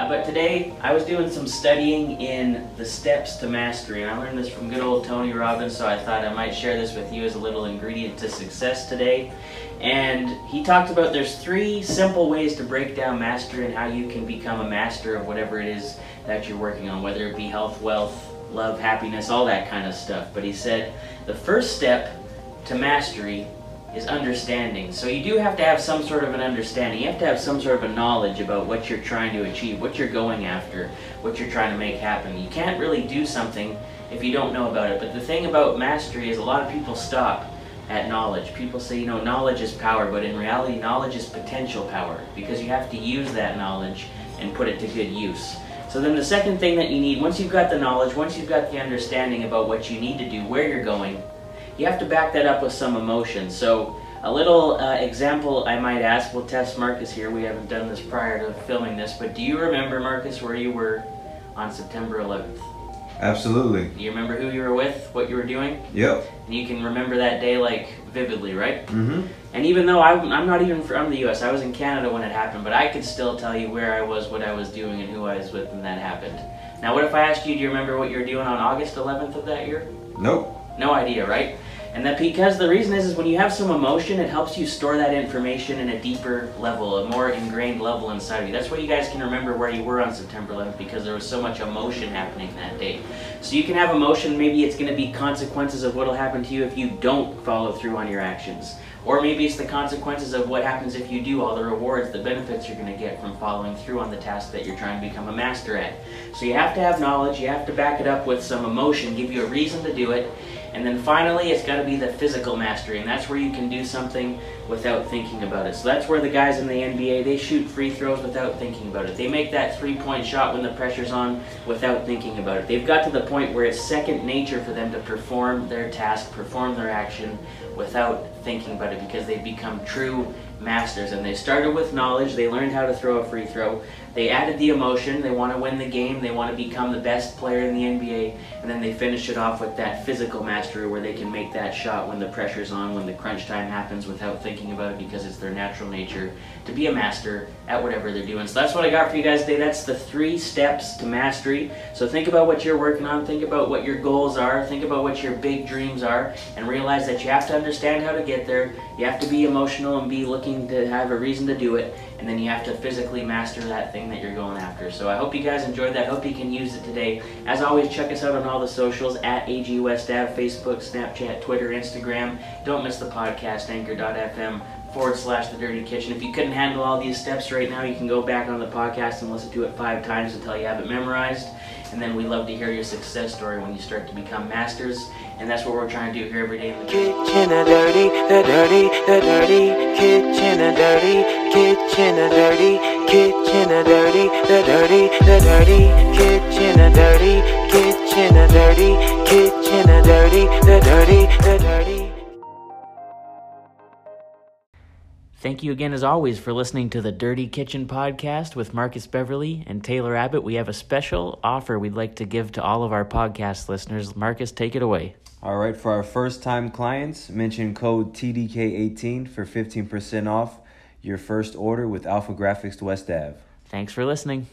Uh, today I was doing some studying in the steps to mastery, and I learned this from good old Tony Robbins, so I thought I might share this with you as a little ingredient to success today. And he talked about there's three simple ways to break down mastery and how you can become a master of whatever it is that you're working on, whether it be health, wealth, love, happiness, all that kind of stuff. But he said the first step to mastery is understanding. So you do have to have some sort of an understanding. You have to have some sort of a knowledge about what you're trying to achieve, what you're going after, what you're trying to make happen. You can't really do something if you don't know about it. But the thing about mastery is a lot of people stop at knowledge. People say, you know, knowledge is power, but in reality, knowledge is potential power because you have to use that knowledge and put it to good use. So then the second thing that you need, once you've got the knowledge, once you've got the understanding about what you need to do, where you're going, you have to back that up with some emotion. So a little uh, example I might ask, we'll test Marcus here. We haven't done this prior to filming this, but do you remember, Marcus, where you were on September 11th? Absolutely. Do you remember who you were with, what you were doing? Yep. And you can remember that day like vividly, right? Mm-hmm. And even though I'm, I'm not even from the U.S., I was in Canada when it happened, but I could still tell you where I was, what I was doing, and who I was with when that happened. Now, what if I asked you, do you remember what you were doing on August 11th of that year? Nope. No idea, right? And that because the reason is, is when you have some emotion, it helps you store that information in a deeper level, a more ingrained level inside of you. That's why you guys can remember where you were on September 11th because there was so much emotion happening that day. So you can have emotion, maybe it's going to be consequences of what will happen to you if you don't follow through on your actions. Or maybe it's the consequences of what happens if you do, all the rewards, the benefits you're going to get from following through on the task that you're trying to become a master at. So you have to have knowledge, you have to back it up with some emotion, give you a reason to do it, and then finally, it's got to be the physical mastery, and that's where you can do something without thinking about it. So that's where the guys in the NBA, they shoot free throws without thinking about it. They make that three-point shot when the pressure's on without thinking about it. They've got to the point where it's second nature for them to perform their task, perform their action without thinking about it because they've become true masters. And they started with knowledge, they learned how to throw a free throw, they added the emotion, they want to win the game, they want to become the best player in the NBA, and then they finish it off with that physical mastery where they can make that shot when the pressure's on, when the crunch time happens without thinking about it because it's their natural nature to be a master at whatever they're doing. So that's what I got for you guys today. That's the three steps to mastery. So think about what you're working on, think about what your goals are, think about what your big dreams are, and realize that you have to understand how to get there. You have to be emotional and be looking to have a reason to do it and then you have to physically master that thing that you're going after. So I hope you guys enjoyed that. Hope you can use it today. As always, check us out on all the socials at AG West Ave, Facebook, Snapchat, Twitter, Instagram. Don't miss the podcast, anchor.fm forward slash the dirty kitchen. If you couldn't handle all these steps right now, you can go back on the podcast and listen to it five times until you have it memorized. And then we love to hear your success story when you start to become masters. And that's what we're trying to do here every day in the kitchen. A dirty, the dirty, the dirty kitchen. A dirty kitchen. A dirty kitchen. A dirty, the dirty, the dirty kitchen. Thank you again, as always, for listening to the Dirty Kitchen podcast with Marcus Beverly and Taylor Abbott. We have a special offer we'd like to give to all of our podcast listeners. Marcus, take it away. All right, for our first time clients, mention code TDK18 for 15% off your first order with AlphaGraphics West Ave. Thanks for listening.